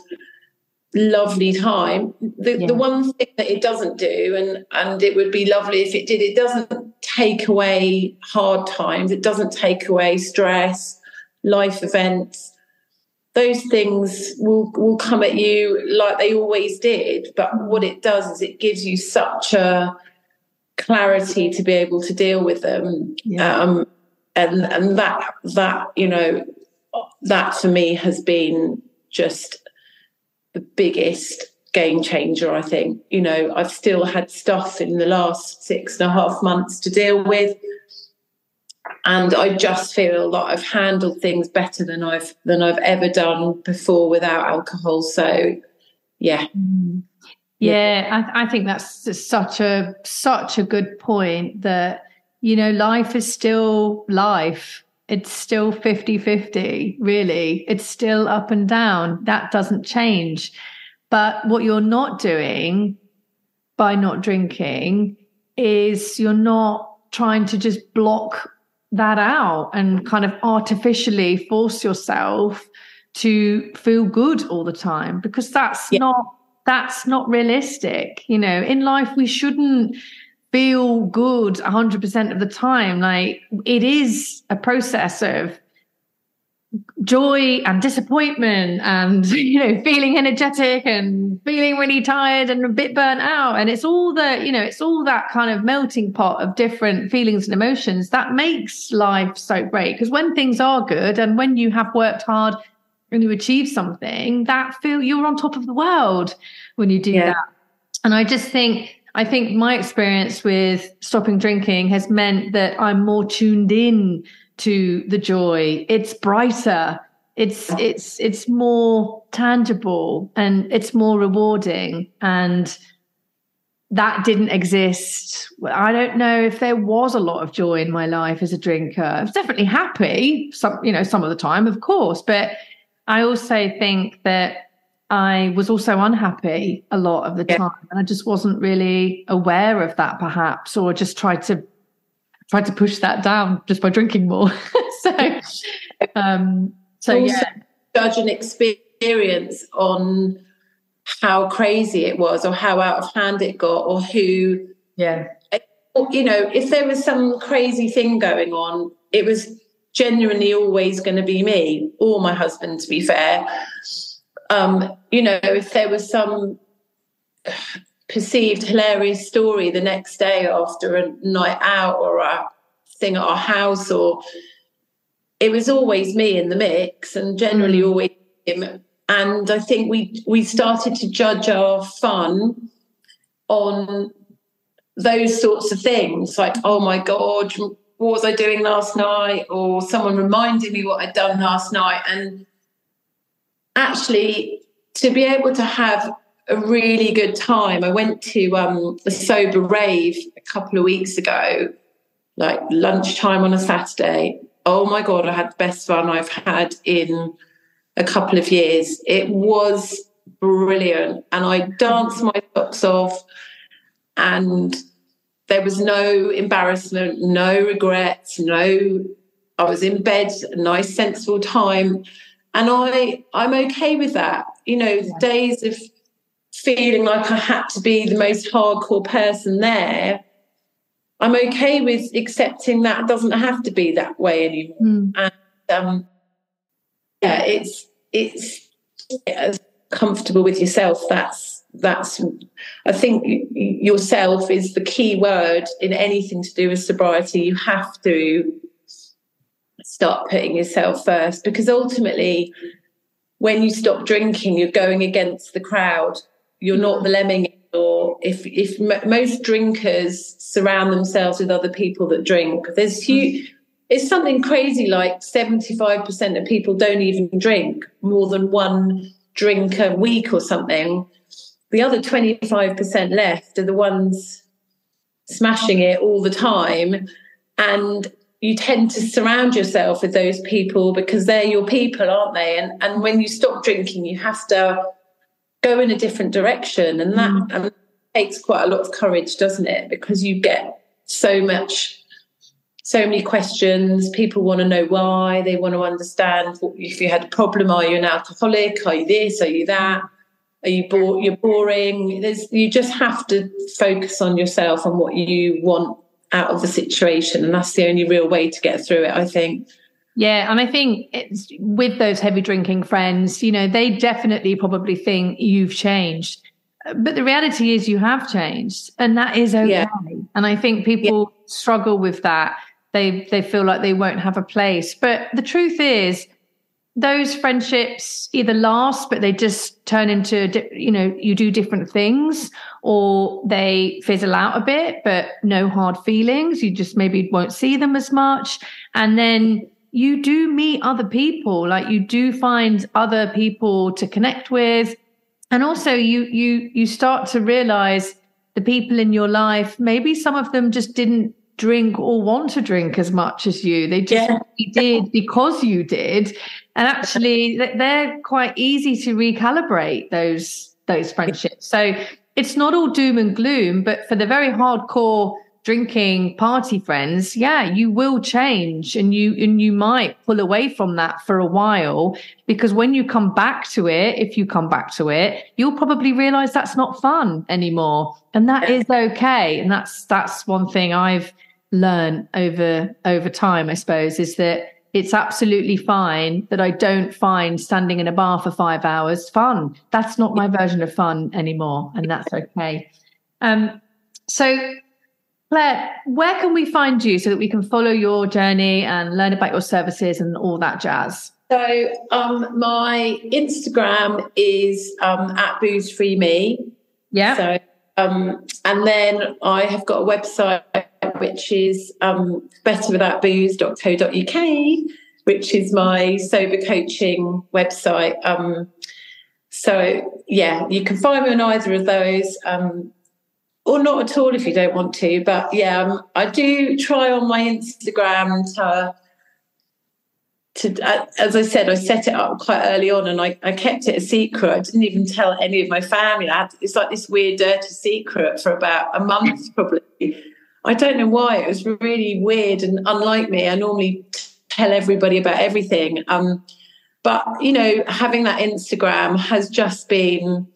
lovely time. The, yeah. the one thing that it doesn't do, and and it would be lovely if it did, it doesn't take away hard times. It doesn't take away stress, life events. Those things will will come at you like they always did. But what it does is it gives you such a clarity to be able to deal with them. Yeah. Um, and and that that you know that for me has been just the biggest game changer, I think. You know, I've still had stuff in the last six and a half months to deal with. And I just feel that I've handled things better than I've than I've ever done before without alcohol. So yeah. Mm. Yeah, I, I think that's such a such a good point that you know life is still life it's still 50 50 really it's still up and down that doesn't change but what you're not doing by not drinking is you're not trying to just block that out and kind of artificially force yourself to feel good all the time because that's yeah. not that's not realistic you know in life we shouldn't feel good 100% of the time like it is a process of joy and disappointment and <laughs> you know feeling energetic and feeling really tired and a bit burnt out. And it's all the you know it's all that kind of melting pot of different feelings and emotions that makes life so great. Because when things are good and when you have worked hard and you achieve something that feel you're on top of the world when you do yeah. that. And i just think I think my experience with stopping drinking has meant that I'm more tuned in to the joy. It's brighter. It's it's it's more tangible and it's more rewarding and that didn't exist. I don't know if there was a lot of joy in my life as a drinker. I was definitely happy, some you know, some of the time, of course, but I also think that I was also unhappy a lot of the yeah. time, and I just wasn't really aware of that, perhaps, or just tried to tried to push that down just by drinking more. <laughs> so, um, so also yeah, judge an experience on how crazy it was, or how out of hand it got, or who, yeah, you know, if there was some crazy thing going on, it was genuinely always going to be me or my husband. To be fair um, you know, if there was some perceived hilarious story the next day after a night out or a thing at our house, or it was always me in the mix and generally mm. always him. And I think we we started to judge our fun on those sorts of things, like, oh my God, what was I doing last night? Or someone reminded me what I'd done last night. And actually to be able to have a really good time. I went to um, a sober rave a couple of weeks ago, like lunchtime on a Saturday. Oh my God, I had the best fun I've had in a couple of years. It was brilliant. And I danced my socks off, and there was no embarrassment, no regrets, no, I was in bed, a nice, sensible time and I I'm okay with that. You know, yeah. days of feeling like I had to be the most hardcore person there. I'm okay with accepting that it doesn't have to be that way anymore. Mm. And um, yeah, it's it's as comfortable with yourself. That's that's I think yourself is the key word in anything to do with sobriety. You have to start putting yourself first because ultimately when you stop drinking you're going against the crowd you're not mm. the lemming or if if m- most drinkers surround themselves with other people that drink there's huge mm. it's something crazy like 75% of people don't even drink more than one drink a week or something. The other 25% left are the ones smashing it all the time and you tend to surround yourself with those people because they're your people, aren't they? And and when you stop drinking, you have to go in a different direction, and that mm. takes quite a lot of courage, doesn't it? Because you get so much, so many questions. People want to know why. They want to understand if you had a problem. Are you an alcoholic? Are you this? Are you that? Are you bored? You're boring. There's, you just have to focus on yourself and what you want out of the situation. And that's the only real way to get through it, I think. Yeah, and I think it's with those heavy drinking friends, you know, they definitely probably think you've changed. But the reality is you have changed and that is okay. Yeah. And I think people yeah. struggle with that. They they feel like they won't have a place. But the truth is those friendships either last but they just turn into you know you do different things or they fizzle out a bit but no hard feelings you just maybe won't see them as much and then you do meet other people like you do find other people to connect with and also you you you start to realize the people in your life maybe some of them just didn't drink or want to drink as much as you. They just yeah. did because you did. And actually they're quite easy to recalibrate those those friendships. So it's not all doom and gloom, but for the very hardcore drinking party friends, yeah, you will change and you and you might pull away from that for a while because when you come back to it, if you come back to it, you'll probably realize that's not fun anymore. And that is okay. And that's that's one thing I've learned over over time i suppose is that it's absolutely fine that i don't find standing in a bar for five hours fun that's not my version of fun anymore and that's okay um so claire where can we find you so that we can follow your journey and learn about your services and all that jazz so um my instagram is um at booze free me yeah so um and then i have got a website which is um, betterwithoutbooze.co.uk, which is my sober coaching website. Um, so, yeah, you can find me on either of those. Um, or not at all if you don't want to. But yeah, um, I do try on my Instagram to to, uh, as I said, I set it up quite early on and I, I kept it a secret. I didn't even tell any of my family. Had, it's like this weird, dirty secret for about a month, <laughs> probably. I don't know why. It was really weird and unlike me. I normally tell everybody about everything. Um, but, you know, having that Instagram has just been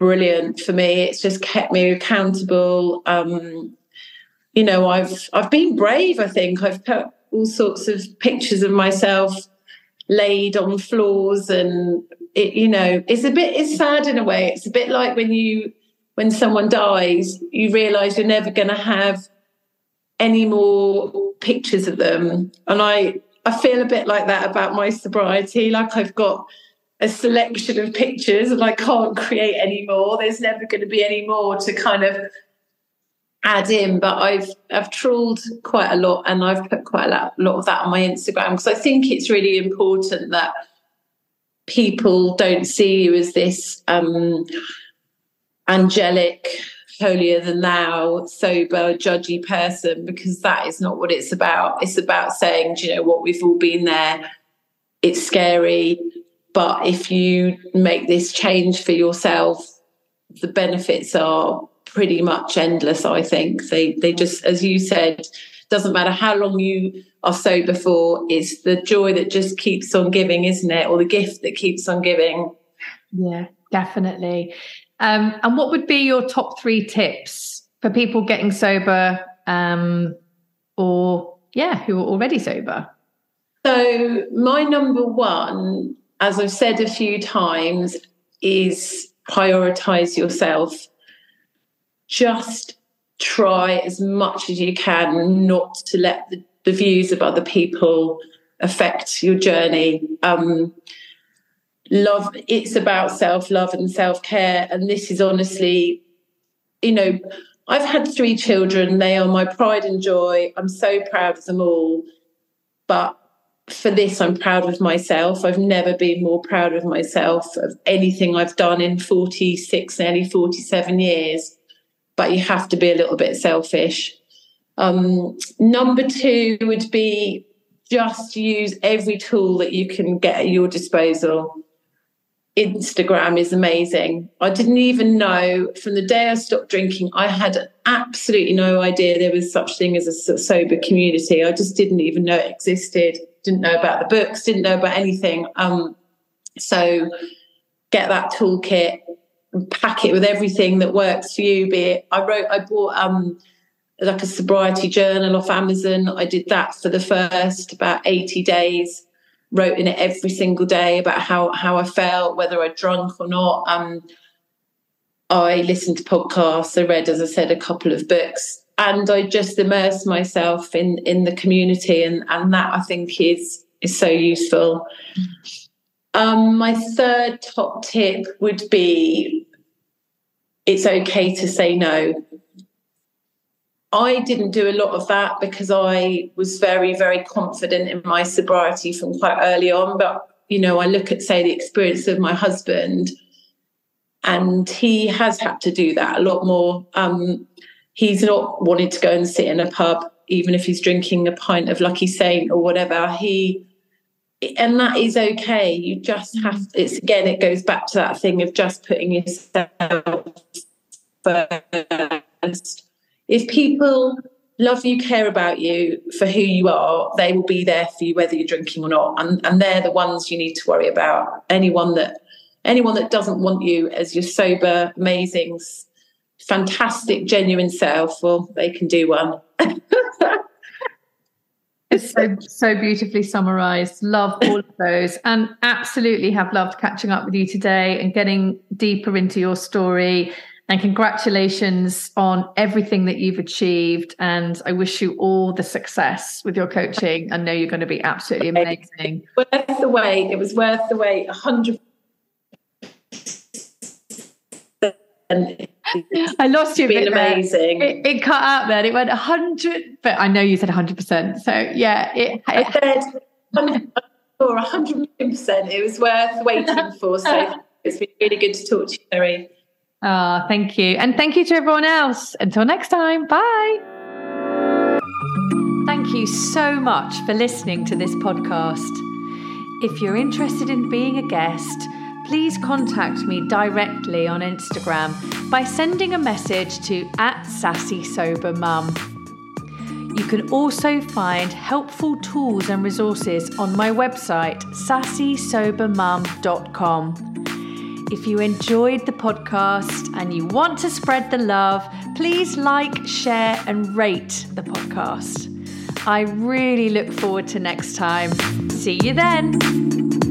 brilliant for me. It's just kept me accountable. Um, you know, I've I've been brave. I think I've put all sorts of pictures of myself laid on floors and it you know it's a bit it's sad in a way it's a bit like when you when someone dies you realize you're never going to have any more pictures of them and i i feel a bit like that about my sobriety like i've got a selection of pictures and i can't create any more there's never going to be any more to kind of add in, but I've I've trawled quite a lot and I've put quite a lot, of that on my Instagram because I think it's really important that people don't see you as this um, angelic, holier than thou, sober, judgy person because that is not what it's about. It's about saying, you know what, we've all been there. It's scary, but if you make this change for yourself, the benefits are pretty much endless. I think they they just, as you said, doesn't matter how long you are sober for. It's the joy that just keeps on giving, isn't it, or the gift that keeps on giving. Yeah, definitely. Um, and what would be your top three tips for people getting sober, um, or yeah, who are already sober? So my number one, as I've said a few times, is prioritize yourself just try as much as you can not to let the, the views of other people affect your journey. Um, love, it's about self love and self care. And this is honestly, you know, I've had three children. They are my pride and joy. I'm so proud of them all. But for this, I'm proud of myself. I've never been more proud of myself of anything I've done in 46, nearly 47 years but you have to be a little bit selfish. Um, number two would be just use every tool that you can get at your disposal. Instagram is amazing. I didn't even know from the day I stopped drinking, I had absolutely no idea there was such thing as a sober community. I just didn't even know it existed. Didn't know about the books. Didn't know about anything. Um, so get that toolkit pack it with everything that works for you. Be it I wrote, I bought um like a sobriety journal off Amazon. I did that for the first about 80 days, wrote in it every single day about how how I felt, whether I drunk or not. Um I listened to podcasts, I read, as I said, a couple of books, and I just immerse myself in in the community and and that I think is is so useful. Um, my third top tip would be it's okay to say no. I didn't do a lot of that because I was very, very confident in my sobriety from quite early on. But, you know, I look at, say, the experience of my husband, and he has had to do that a lot more. Um, he's not wanted to go and sit in a pub, even if he's drinking a pint of Lucky Saint or whatever. He and that is okay. You just have it's again, it goes back to that thing of just putting yourself first. If people love you, care about you for who you are, they will be there for you whether you're drinking or not. And and they're the ones you need to worry about. Anyone that anyone that doesn't want you as your sober, amazing, fantastic, genuine self, well, they can do one. <laughs> It's so so beautifully summarized. Love all of those, and absolutely have loved catching up with you today and getting deeper into your story. And congratulations on everything that you've achieved. And I wish you all the success with your coaching. I know you're going to be absolutely amazing. Worth the wait. It was worth the wait. A hundred. I lost you. Been amazing. It, it, cut out then. It went hundred, but I know you said hundred percent. So yeah, it. I said or hundred percent. It was worth waiting <laughs> for. So it's been really good to talk to you, Mary. Ah, oh, thank you, and thank you to everyone else. Until next time, bye. Thank you so much for listening to this podcast. If you're interested in being a guest, please contact me directly on Instagram by sending a message to at sassy sober mum. You can also find helpful tools and resources on my website, sassysobermum.com. If you enjoyed the podcast and you want to spread the love, please like, share, and rate the podcast. I really look forward to next time. See you then.